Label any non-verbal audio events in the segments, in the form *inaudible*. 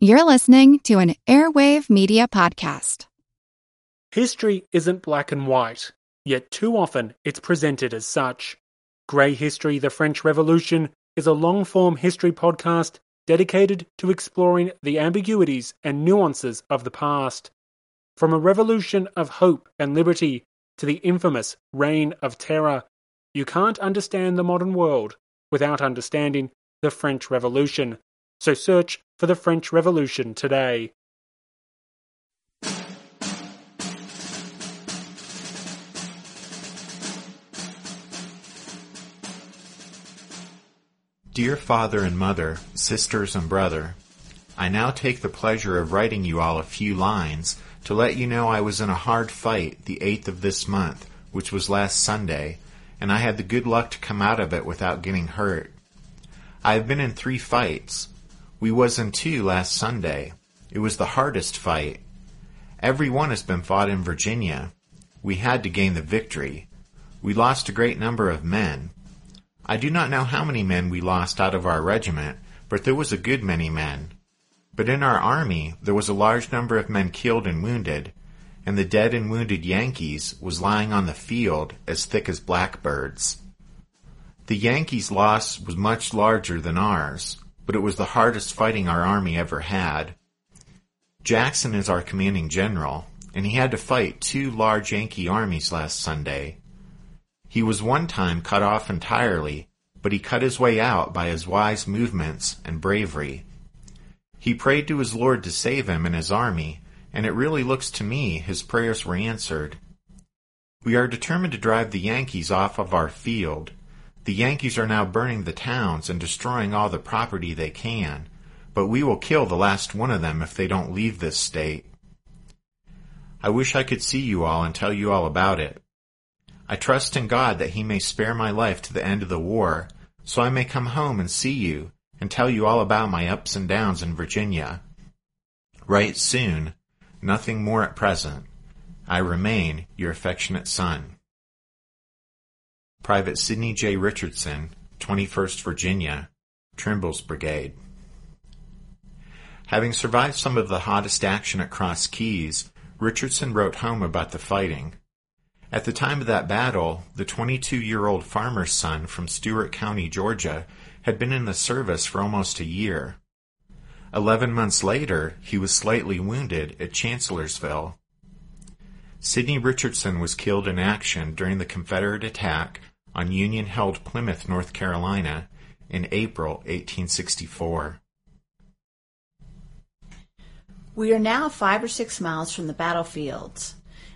You're listening to an Airwave Media Podcast. History isn't black and white, yet too often it's presented as such. Grey History The French Revolution is a long form history podcast dedicated to exploring the ambiguities and nuances of the past. From a revolution of hope and liberty to the infamous Reign of Terror, you can't understand the modern world without understanding the French Revolution. So search for the French Revolution today. Dear father and mother, sisters and brother, I now take the pleasure of writing you all a few lines to let you know I was in a hard fight the 8th of this month, which was last Sunday, and I had the good luck to come out of it without getting hurt. I have been in three fights, we was in two last Sunday. It was the hardest fight. Every one has been fought in Virginia. We had to gain the victory. We lost a great number of men. I do not know how many men we lost out of our regiment, but there was a good many men. But in our army there was a large number of men killed and wounded, and the dead and wounded Yankees was lying on the field as thick as blackbirds. The Yankees' loss was much larger than ours but it was the hardest fighting our army ever had. Jackson is our commanding general, and he had to fight two large Yankee armies last Sunday. He was one time cut off entirely, but he cut his way out by his wise movements and bravery. He prayed to his Lord to save him and his army, and it really looks to me his prayers were answered. We are determined to drive the Yankees off of our field, the Yankees are now burning the towns and destroying all the property they can, but we will kill the last one of them if they don't leave this state. I wish I could see you all and tell you all about it. I trust in God that He may spare my life to the end of the war, so I may come home and see you and tell you all about my ups and downs in Virginia. Write soon, nothing more at present. I remain your affectionate son. Private Sidney J. Richardson, 21st Virginia, Trimble's Brigade. Having survived some of the hottest action at Cross Keys, Richardson wrote home about the fighting. At the time of that battle, the 22-year-old farmer's son from Stewart County, Georgia, had been in the service for almost a year. Eleven months later, he was slightly wounded at Chancellorsville. Sidney Richardson was killed in action during the Confederate attack on Union-held Plymouth, North Carolina, in April 1864. We are now five or six miles from the battlefields.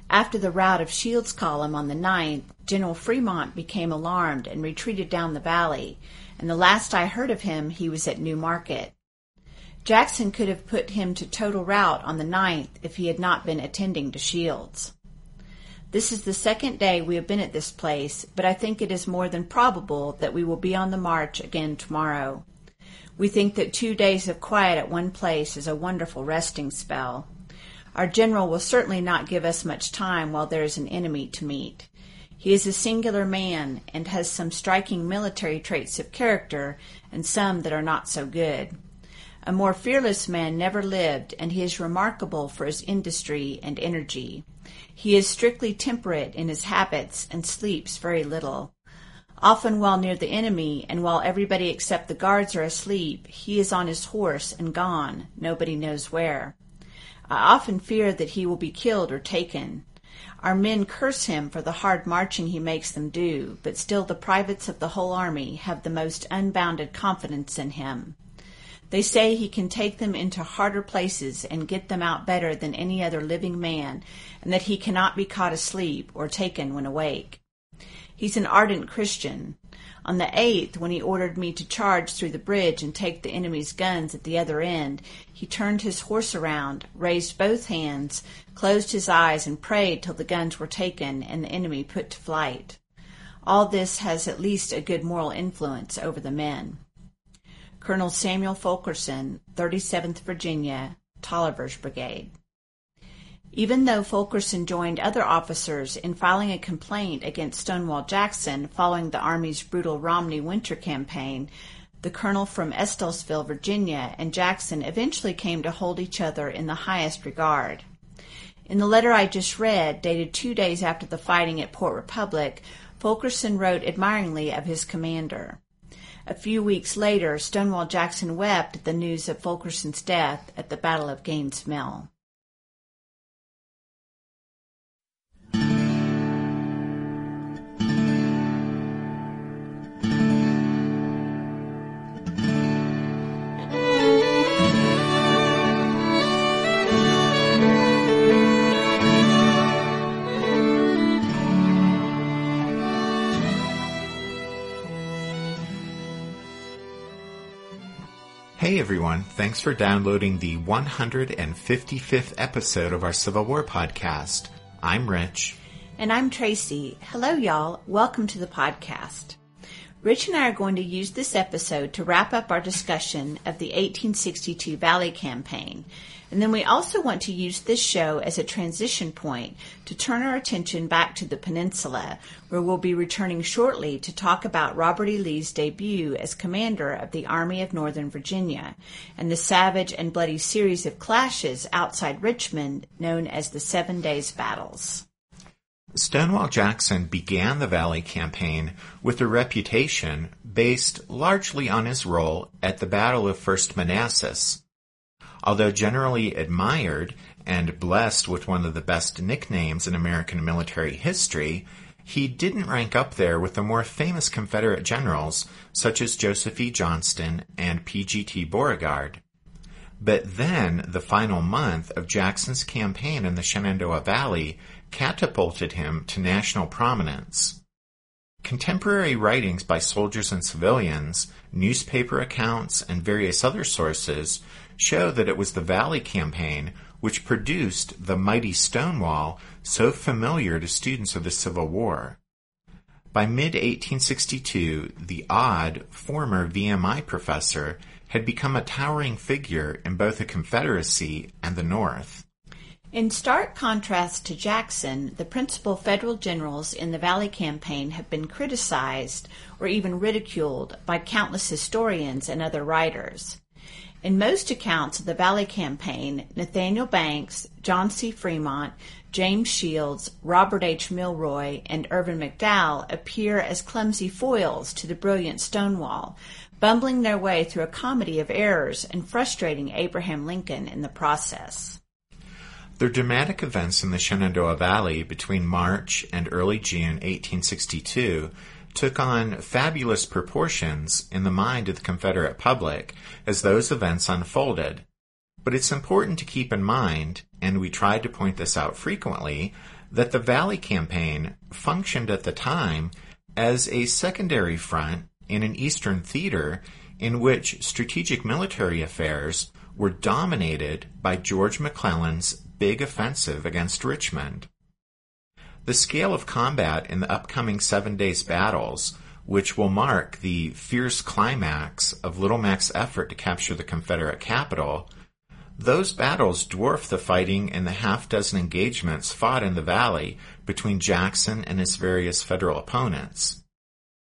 After the rout of Shields' column on the 9th, General Fremont became alarmed and retreated down the valley, and the last I heard of him he was at New Market. Jackson could have put him to total rout on the 9th if he had not been attending to Shields. This is the second day we have been at this place, but I think it is more than probable that we will be on the march again tomorrow. We think that two days of quiet at one place is a wonderful resting spell. Our general will certainly not give us much time while there is an enemy to meet. He is a singular man and has some striking military traits of character and some that are not so good. A more fearless man never lived, and he is remarkable for his industry and energy. He is strictly temperate in his habits and sleeps very little. Often while near the enemy, and while everybody except the guards are asleep, he is on his horse and gone, nobody knows where. I often fear that he will be killed or taken. Our men curse him for the hard marching he makes them do, but still the privates of the whole army have the most unbounded confidence in him. They say he can take them into harder places and get them out better than any other living man, and that he cannot be caught asleep or taken when awake. He's an ardent Christian. On the 8th, when he ordered me to charge through the bridge and take the enemy's guns at the other end, he turned his horse around, raised both hands, closed his eyes, and prayed till the guns were taken and the enemy put to flight. All this has at least a good moral influence over the men. Colonel Samuel Fulkerson, 37th Virginia, Taliaferro's Brigade. Even though Fulkerson joined other officers in filing a complaint against Stonewall Jackson following the Army's brutal Romney winter campaign, the colonel from Estillville, Virginia, and Jackson eventually came to hold each other in the highest regard. In the letter I just read, dated two days after the fighting at Port Republic, Fulkerson wrote admiringly of his commander. A few weeks later, Stonewall Jackson wept at the news of Fulkerson's death at the Battle of Gaines' Mill. Hey everyone, thanks for downloading the 155th episode of our Civil War podcast. I'm Rich. And I'm Tracy. Hello, y'all. Welcome to the podcast. Rich and I are going to use this episode to wrap up our discussion of the 1862 Valley Campaign and then we also want to use this show as a transition point to turn our attention back to the peninsula, where we'll be returning shortly to talk about Robert E. Lee's debut as commander of the Army of Northern Virginia and the savage and bloody series of clashes outside Richmond known as the Seven Days Battles. Stonewall Jackson began the Valley Campaign with a reputation based largely on his role at the Battle of First Manassas, Although generally admired and blessed with one of the best nicknames in American military history, he didn't rank up there with the more famous Confederate generals such as Joseph E. Johnston and P.G.T. Beauregard. But then the final month of Jackson's campaign in the Shenandoah Valley catapulted him to national prominence. Contemporary writings by soldiers and civilians, newspaper accounts, and various other sources show that it was the Valley Campaign which produced the mighty Stonewall so familiar to students of the Civil War. By mid 1862, the odd, former VMI professor had become a towering figure in both the Confederacy and the North. In stark contrast to Jackson, the principal federal generals in the Valley Campaign have been criticized or even ridiculed by countless historians and other writers. In most accounts of the Valley Campaign, Nathaniel Banks, John C. Fremont, James Shields, Robert H. Milroy, and Irvin McDowell appear as clumsy foils to the brilliant Stonewall, bumbling their way through a comedy of errors and frustrating Abraham Lincoln in the process. The dramatic events in the Shenandoah Valley between March and early June 1862 took on fabulous proportions in the mind of the Confederate public as those events unfolded. But it's important to keep in mind, and we tried to point this out frequently, that the Valley Campaign functioned at the time as a secondary front in an Eastern theater in which strategic military affairs were dominated by George McClellan's big offensive against Richmond. The scale of combat in the upcoming seven days battles, which will mark the fierce climax of Little Mac's effort to capture the Confederate capital, those battles dwarf the fighting in the half dozen engagements fought in the valley between Jackson and his various federal opponents.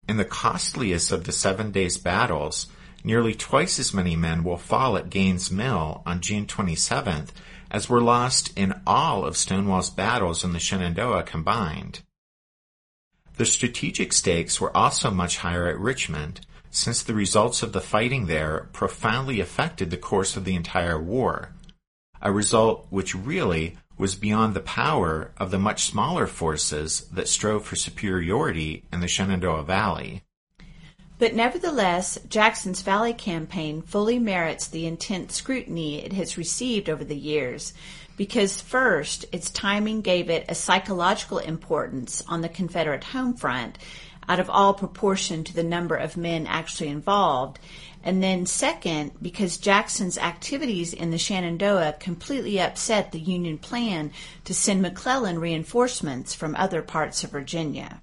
In the costliest of the seven days battles, nearly twice as many men will fall at Gaines' Mill on June 27th as were lost in all of Stonewall's battles in the Shenandoah combined. The strategic stakes were also much higher at Richmond, since the results of the fighting there profoundly affected the course of the entire war, a result which really was beyond the power of the much smaller forces that strove for superiority in the Shenandoah Valley. But nevertheless, Jackson's Valley campaign fully merits the intense scrutiny it has received over the years because first, its timing gave it a psychological importance on the Confederate home front out of all proportion to the number of men actually involved. And then second, because Jackson's activities in the Shenandoah completely upset the Union plan to send McClellan reinforcements from other parts of Virginia.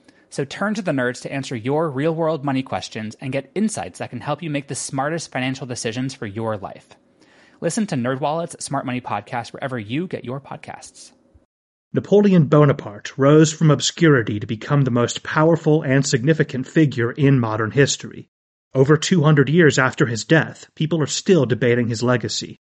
So turn to the nerds to answer your real world money questions and get insights that can help you make the smartest financial decisions for your life. Listen to NerdWallet's Smart Money Podcast wherever you get your podcasts. Napoleon Bonaparte rose from obscurity to become the most powerful and significant figure in modern history. Over 200 years after his death, people are still debating his legacy.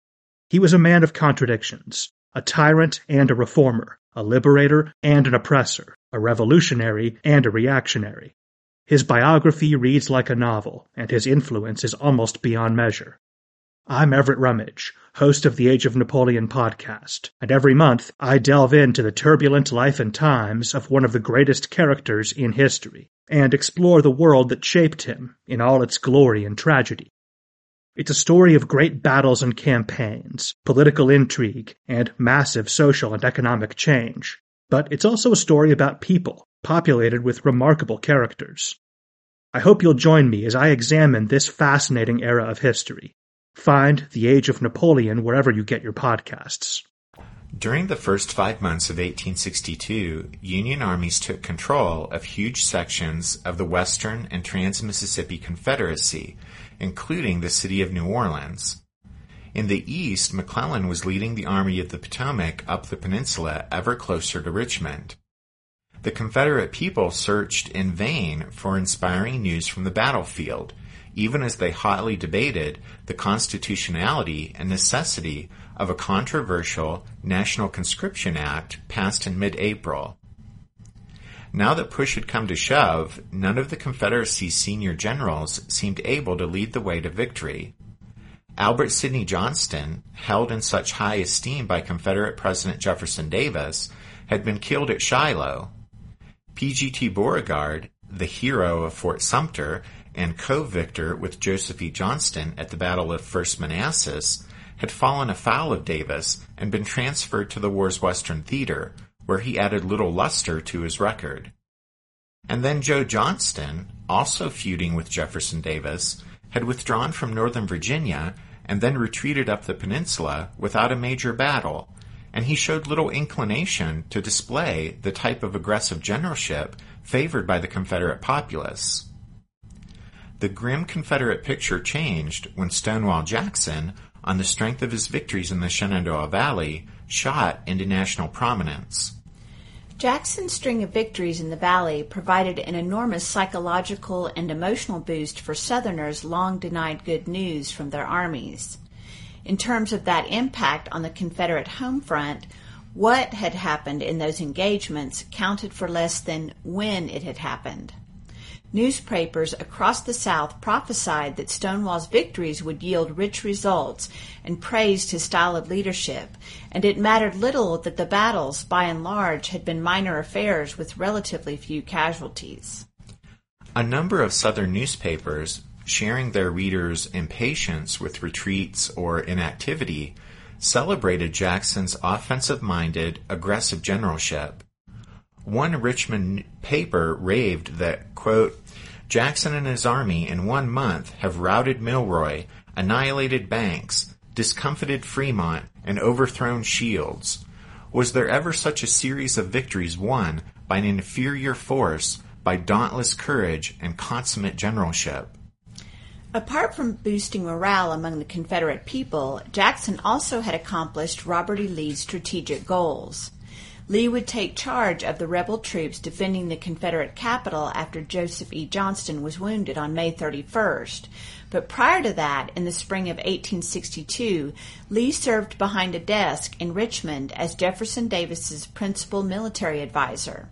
He was a man of contradictions, a tyrant and a reformer, a liberator and an oppressor, a revolutionary and a reactionary. His biography reads like a novel, and his influence is almost beyond measure. I'm Everett Rummage, host of the Age of Napoleon podcast, and every month I delve into the turbulent life and times of one of the greatest characters in history, and explore the world that shaped him in all its glory and tragedy. It's a story of great battles and campaigns, political intrigue, and massive social and economic change. But it's also a story about people, populated with remarkable characters. I hope you'll join me as I examine this fascinating era of history Find The Age of Napoleon wherever you get your podcasts. During the first five months of 1862, Union armies took control of huge sections of the Western and Trans Mississippi Confederacy, including the city of New Orleans. In the east, McClellan was leading the Army of the Potomac up the peninsula ever closer to Richmond. The Confederate people searched in vain for inspiring news from the battlefield, even as they hotly debated the constitutionality and necessity of a controversial National Conscription Act passed in mid-April. Now that push had come to shove, none of the Confederacy's senior generals seemed able to lead the way to victory. Albert Sidney Johnston, held in such high esteem by Confederate President Jefferson Davis, had been killed at Shiloh. P.G.T. Beauregard, the hero of Fort Sumter, and co-victor with Joseph E. Johnston at the Battle of First Manassas, had fallen afoul of Davis and been transferred to the war's Western Theater, where he added little luster to his record. And then Joe Johnston, also feuding with Jefferson Davis, had withdrawn from Northern Virginia and then retreated up the peninsula without a major battle, and he showed little inclination to display the type of aggressive generalship favored by the Confederate populace. The grim Confederate picture changed when Stonewall Jackson, on the strength of his victories in the Shenandoah Valley, shot into national prominence. Jackson's string of victories in the Valley provided an enormous psychological and emotional boost for Southerners long denied good news from their armies. In terms of that impact on the Confederate home front, what had happened in those engagements counted for less than when it had happened. Newspapers across the South prophesied that Stonewall's victories would yield rich results and praised his style of leadership, and it mattered little that the battles, by and large, had been minor affairs with relatively few casualties. A number of Southern newspapers, sharing their readers' impatience with retreats or inactivity, celebrated Jackson's offensive minded, aggressive generalship. One Richmond paper raved that, quote, Jackson and his army in one month have routed Milroy, annihilated Banks, discomfited Fremont, and overthrown Shields. Was there ever such a series of victories won by an inferior force by dauntless courage and consummate generalship? Apart from boosting morale among the Confederate people, Jackson also had accomplished Robert E. Lee's strategic goals. Lee would take charge of the rebel troops defending the Confederate capital after Joseph E. Johnston was wounded on May 31st. But prior to that, in the spring of 1862, Lee served behind a desk in Richmond as Jefferson Davis's principal military advisor.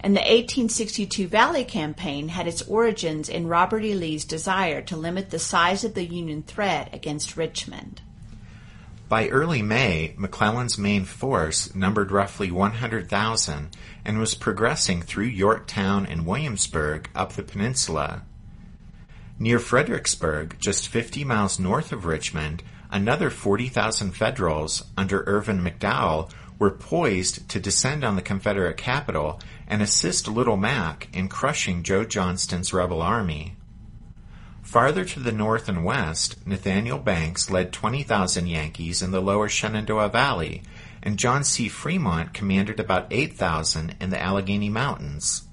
and the 1862 Valley Campaign had its origins in Robert E. Lee's desire to limit the size of the Union threat against Richmond. By early May, McClellan's main force numbered roughly 100,000 and was progressing through Yorktown and Williamsburg up the peninsula. Near Fredericksburg, just 50 miles north of Richmond, another 40,000 Federals under Irvin McDowell were poised to descend on the Confederate capital and assist Little Mac in crushing Joe Johnston's rebel army. Farther to the north and west, Nathaniel Banks led 20,000 Yankees in the lower Shenandoah Valley, and John C. Fremont commanded about 8,000 in the Allegheny Mountains.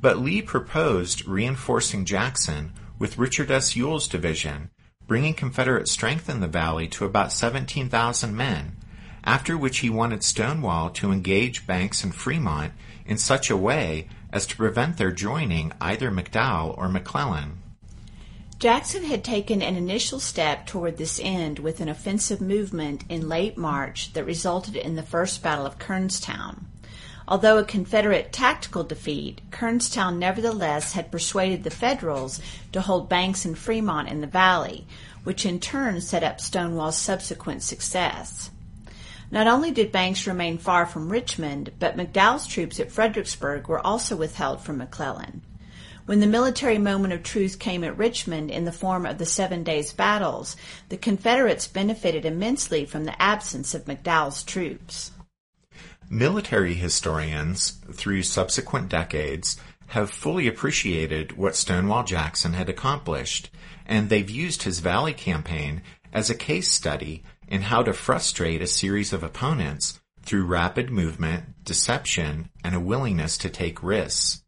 But Lee proposed reinforcing Jackson with Richard S. Ewell's division, bringing Confederate strength in the valley to about 17,000 men, after which he wanted Stonewall to engage Banks and Fremont in such a way as to prevent their joining either McDowell or McClellan. Jackson had taken an initial step toward this end with an offensive movement in late March that resulted in the First Battle of Kernstown. Although a Confederate tactical defeat, Kernstown nevertheless had persuaded the Federals to hold Banks and Fremont in the valley, which in turn set up Stonewall's subsequent success. Not only did Banks remain far from Richmond, but McDowell's troops at Fredericksburg were also withheld from McClellan. When the military moment of truth came at Richmond in the form of the Seven Days Battles, the Confederates benefited immensely from the absence of McDowell's troops. Military historians, through subsequent decades, have fully appreciated what Stonewall Jackson had accomplished, and they've used his Valley campaign as a case study in how to frustrate a series of opponents through rapid movement, deception, and a willingness to take risks.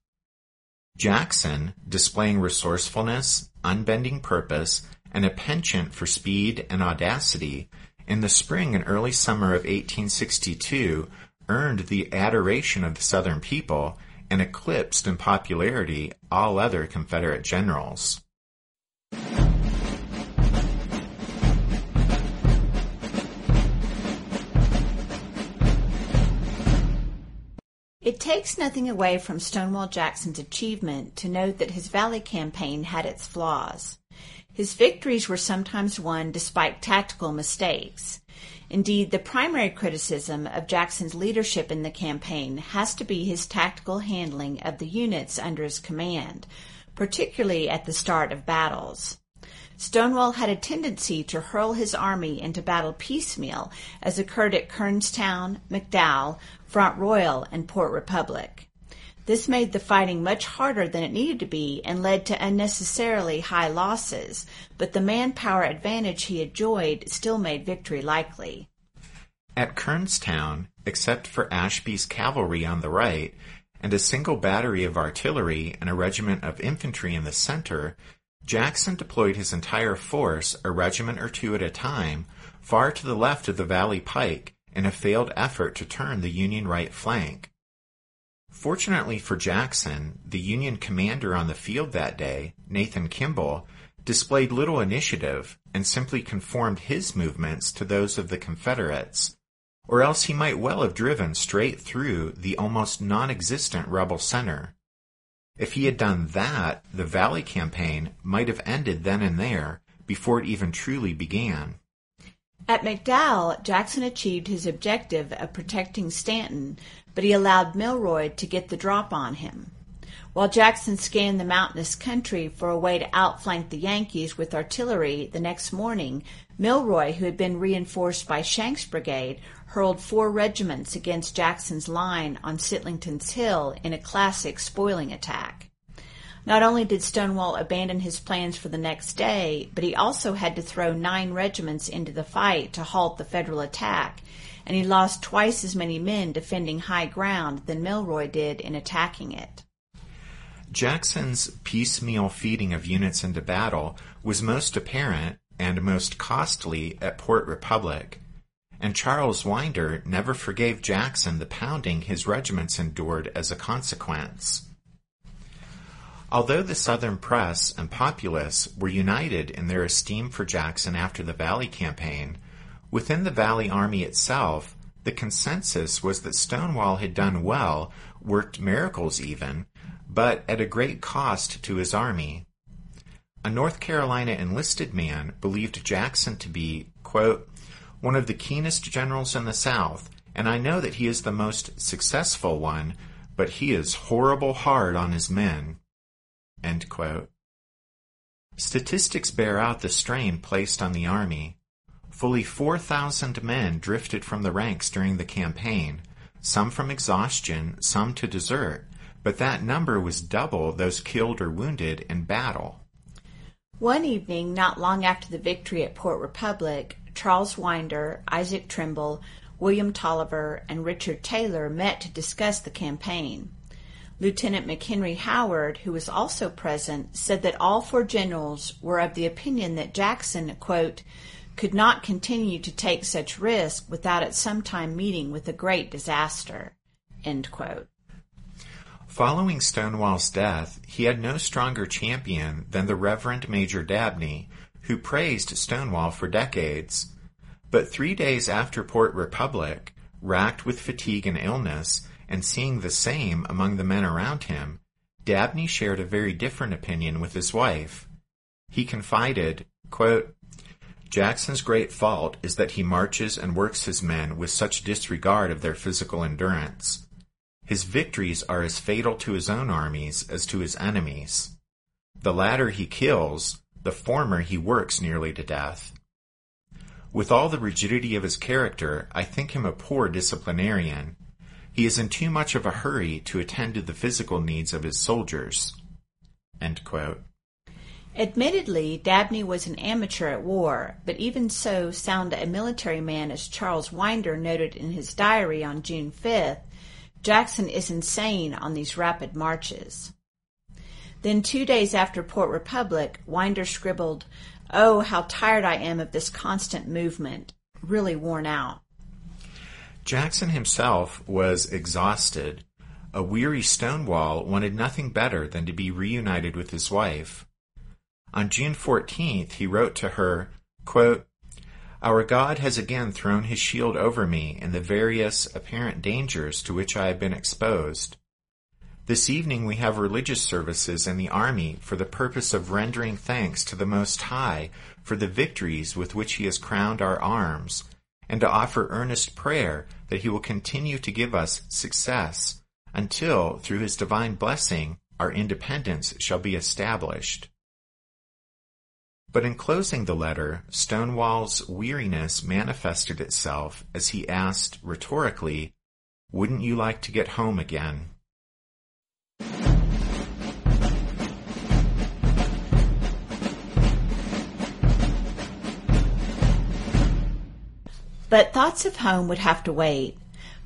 Jackson, displaying resourcefulness, unbending purpose, and a penchant for speed and audacity, in the spring and early summer of 1862 earned the adoration of the Southern people and eclipsed in popularity all other Confederate generals. It takes nothing away from Stonewall Jackson's achievement to note that his Valley campaign had its flaws. His victories were sometimes won despite tactical mistakes. Indeed, the primary criticism of Jackson's leadership in the campaign has to be his tactical handling of the units under his command, particularly at the start of battles. Stonewall had a tendency to hurl his army into battle piecemeal, as occurred at Kernstown, McDowell, Front Royal, and Port Republic. This made the fighting much harder than it needed to be and led to unnecessarily high losses, but the manpower advantage he enjoyed still made victory likely. At Kernstown, except for Ashby's cavalry on the right, and a single battery of artillery and a regiment of infantry in the center, Jackson deployed his entire force, a regiment or two at a time, far to the left of the Valley Pike in a failed effort to turn the Union right flank. Fortunately for Jackson, the Union commander on the field that day, Nathan Kimball, displayed little initiative and simply conformed his movements to those of the Confederates, or else he might well have driven straight through the almost non-existent rebel center. If he had done that, the Valley campaign might have ended then and there before it even truly began. At McDowell, Jackson achieved his objective of protecting Staunton, but he allowed Milroy to get the drop on him. While Jackson scanned the mountainous country for a way to outflank the Yankees with artillery the next morning, Milroy, who had been reinforced by Schenck's brigade, hurled four regiments against Jackson's line on Sitlington's Hill in a classic spoiling attack. Not only did Stonewall abandon his plans for the next day, but he also had to throw nine regiments into the fight to halt the Federal attack, and he lost twice as many men defending high ground than Milroy did in attacking it. Jackson's piecemeal feeding of units into battle was most apparent and most costly at Port Republic, and Charles Winder never forgave Jackson the pounding his regiments endured as a consequence. Although the Southern press and populace were united in their esteem for Jackson after the Valley campaign, within the Valley Army itself, The consensus was that Stonewall had done well, worked miracles even, but at a great cost to his army. A North Carolina enlisted man believed Jackson to be, quote, one of the keenest generals in the South, and I know that he is the most successful one, but he is horrible hard on his men. Statistics bear out the strain placed on the Army. Fully 4,000 men drifted from the ranks during the campaign, some from exhaustion, some to desert, but that number was double those killed or wounded in battle. One evening, not long after the victory at Port Republic, Charles Winder, Isaac Trimble, William Taliaferro, and Richard Taylor met to discuss the campaign. Lieutenant McHenry Howard, who was also present, said that all four generals were of the opinion that Jackson, quote, could not continue to take such risk without at some time meeting with a great disaster. Following Stonewall's death, he had no stronger champion than the Reverend Major Dabney, who praised Stonewall for decades. But three days after Port Republic, racked with fatigue and illness, and seeing the same among the men around him, Dabney shared a very different opinion with his wife. He confided, quote, Jackson's great fault is that he marches and works his men with such disregard of their physical endurance. His victories are as fatal to his own armies as to his enemies. The latter he kills, the former he works nearly to death. With all the rigidity of his character, I think him a poor disciplinarian, he is in too much of a hurry to attend to the physical needs of his soldiers. Admittedly, Dabney was an amateur at war, but even so sound a military man as Charles Winder noted in his diary on June 5th, Jackson is insane on these rapid marches. Then two days after Port Republic, Winder scribbled, Oh, how tired I am of this constant movement, really worn out. Jackson himself was exhausted. A weary Stonewall wanted nothing better than to be reunited with his wife. On June 14th, he wrote to her, quote, Our God has again thrown his shield over me in the various apparent dangers to which I have been exposed. This evening we have religious services in the army for the purpose of rendering thanks to the Most High for the victories with which he has crowned our arms and to offer earnest prayer that he will continue to give us success until, through his divine blessing, our independence shall be established. But in closing the letter, Stonewall's weariness manifested itself as he asked rhetorically, Wouldn't you like to get home again? But thoughts of home would have to wait.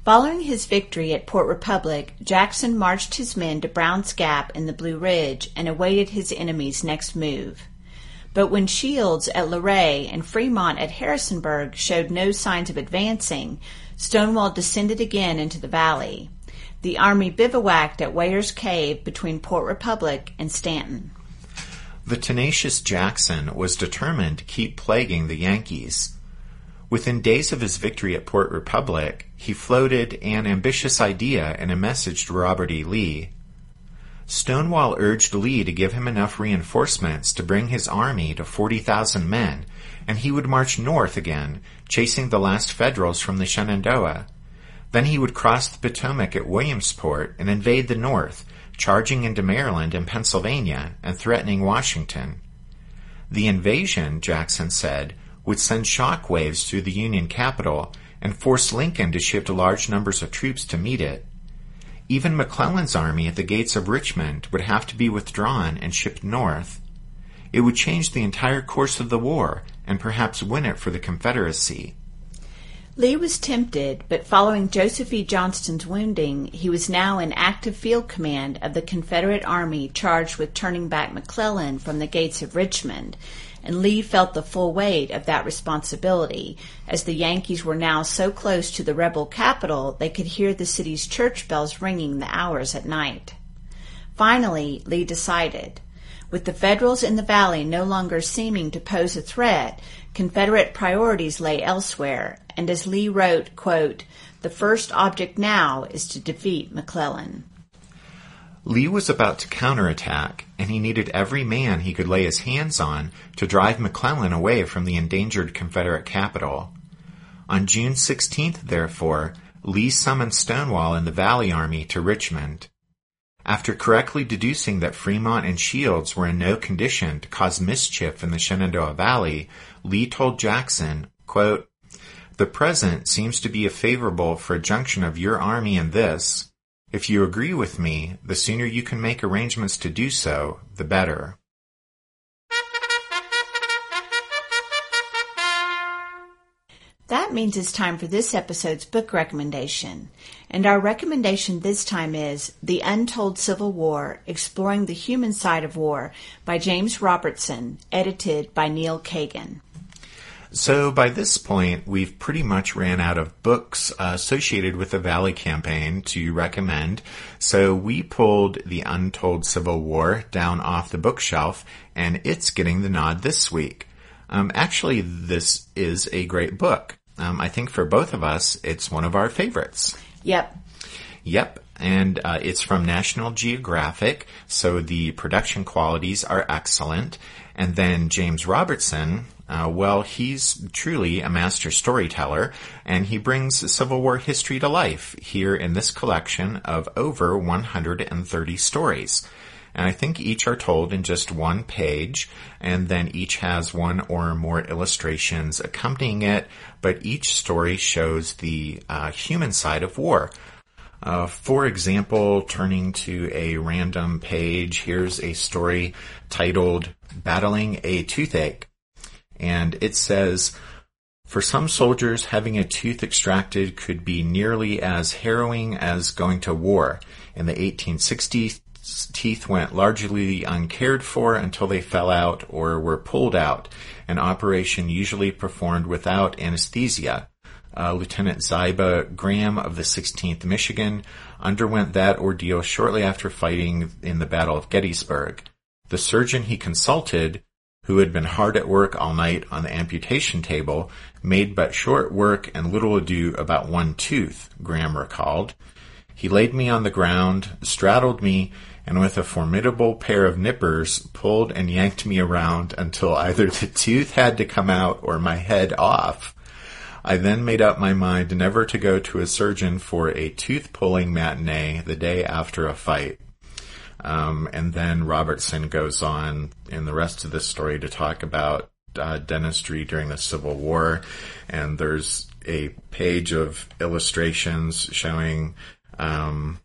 Following his victory at Port Republic, Jackson marched his men to Brown's Gap in the Blue Ridge and awaited his enemy's next move. But when Shields at Luray and Fremont at Harrisonburg showed no signs of advancing, Stonewall descended again into the valley. The army bivouacked at Weyer's Cave between Port Republic and Staunton. The tenacious Jackson was determined to keep plaguing the Yankees. Within days of his victory at Port Republic, he floated an ambitious idea in a message to Robert E. Lee. Stonewall urged Lee to give him enough reinforcements to bring his army to 40,000 men, and he would march north again, chasing the last Federals from the Shenandoah. Then he would cross the Potomac at Williamsport and invade the North, charging into Maryland and Pennsylvania and threatening Washington. The invasion, Jackson said, would send shock waves through the Union capital and force Lincoln to shift large numbers of troops to meet it. Even McClellan's army at the gates of Richmond would have to be withdrawn and shipped north. It would change the entire course of the war and perhaps win it for the Confederacy. Lee was tempted, but following Joseph E. Johnston's wounding, he was now in active field command of the Confederate Army charged with turning back McClellan from the gates of Richmond and Lee felt the full weight of that responsibility, as the Yankees were now so close to the rebel capital they could hear the city's church bells ringing the hours at night. Finally, Lee decided. With the Federals in the valley no longer seeming to pose a threat, Confederate priorities lay elsewhere, and as Lee wrote, quote, the first object now is to defeat McClellan. Lee was about to counterattack, and he needed every man he could lay his hands on to drive McClellan away from the endangered Confederate capital. On June 16th, therefore, Lee summoned Stonewall and the Valley Army to Richmond. After correctly deducing that Fremont and Shields were in no condition to cause mischief in the Shenandoah Valley, Lee told Jackson, quote, The present seems to be favorable for a junction of your army and this. If you agree with me, the sooner you can make arrangements to do so, the better. That means it's time for this episode's book recommendation. And our recommendation this time is The Untold Civil War Exploring the Human Side of War by James Robertson, edited by Neil Kagan. So by this point, we've pretty much ran out of books associated with the Valley campaign to recommend. So we pulled The Untold Civil War down off the bookshelf, and it's getting the nod this week. Um, actually, this is a great book. Um, I think for both of us, it's one of our favorites. Yep. Yep. And uh, it's from National Geographic, so the production qualities are excellent. And then James Robertson, uh, well, he's truly a master storyteller, and he brings Civil War history to life here in this collection of over 130 stories and I think each are told in just one page, and then each has one or more illustrations accompanying it, but each story shows the uh, human side of war. Uh, for example, turning to a random page, here's a story titled Battling a Toothache. And it says, for some soldiers, having a tooth extracted could be nearly as harrowing as going to war. In the 1860s, teeth went largely uncared for until they fell out or were pulled out, an operation usually performed without anesthesia. Uh, Lieutenant Ziba Graham of the 16th Michigan underwent that ordeal shortly after fighting in the Battle of Gettysburg. The surgeon he consulted, who had been hard at work all night on the amputation table, made but short work and little ado about one tooth, Graham recalled. He laid me on the ground, straddled me, and with a formidable pair of nippers pulled and yanked me around until either the tooth had to come out or my head off. I then made up my mind never to go to a surgeon for a tooth pulling matinee the day after a fight. Um, and then Robertson goes on in the rest of the story to talk about uh, dentistry during the Civil War, and there's a page of illustrations showing um,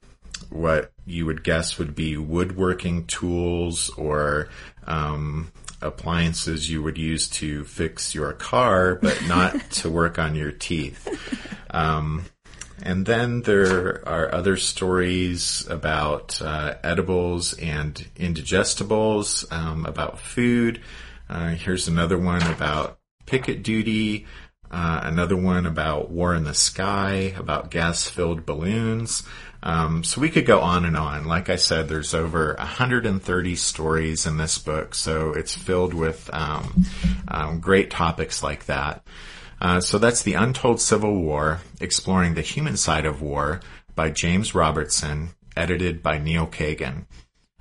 what you would guess would be woodworking tools or um, appliances you would use to fix your car, but not *laughs* to work on your teeth. Um, and then there are other stories about uh, edibles and indigestibles, um, about food. Uh, here's another one about picket duty. Uh, another one about war in the sky, about gas-filled balloons. Um, so we could go on and on. Like I said, there's over 130 stories in this book, so it's filled with um, um, great topics like that. Uh, so that's The Untold Civil War, Exploring the Human Side of War by James Robertson, edited by Neil Kagan.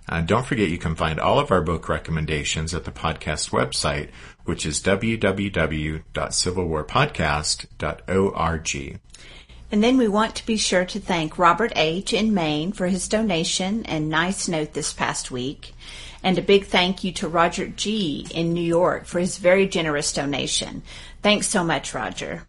Uh, don't forget you can find all of our book recommendations at the podcast website, which is www.civilwarpodcast.org. And then we want to be sure to thank Robert H. in Maine for his donation and nice note this past week. And a big thank you to Roger G. in New York for his very generous donation. Thanks so much, Roger.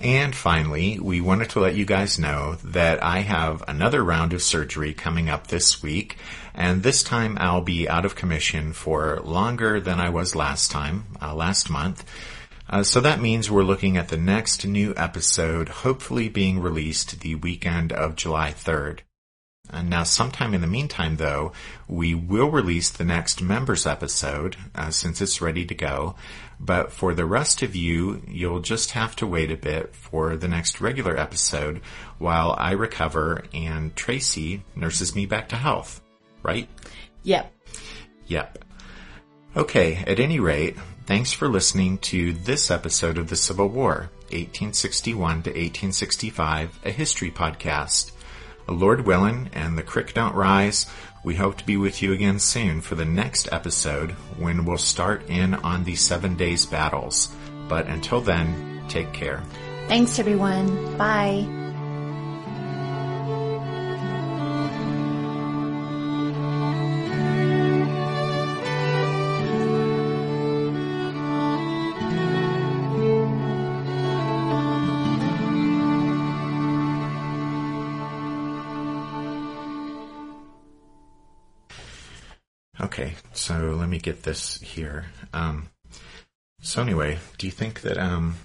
And finally, we wanted to let you guys know that I have another round of surgery coming up this week, and this time I'll be out of commission for longer than I was last time, uh, last month. Uh, so that means we're looking at the next new episode, hopefully being released the weekend of July 3rd. And now, sometime in the meantime, though, we will release the next members episode uh, since it's ready to go. But for the rest of you, you'll just have to wait a bit for the next regular episode while I recover and Tracy nurses me back to health. Right? Yep. Yep. Okay, at any rate, Thanks for listening to this episode of the Civil War, 1861 to 1865, a history podcast. Lord willing and the crick don't rise, we hope to be with you again soon for the next episode when we'll start in on the seven days battles. But until then, take care. Thanks, everyone. Bye. Get this here. Um, so anyway, do you think that um,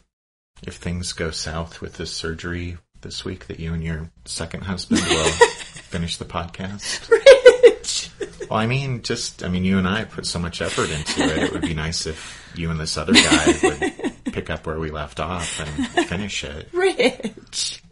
if things go south with this surgery this week, that you and your second husband will *laughs* finish the podcast? *laughs* Rich! Well, I mean, just I mean, you and I put so much effort into it. It would be nice if you and this other guy would *laughs* pick up where we left off and finish it. Rich!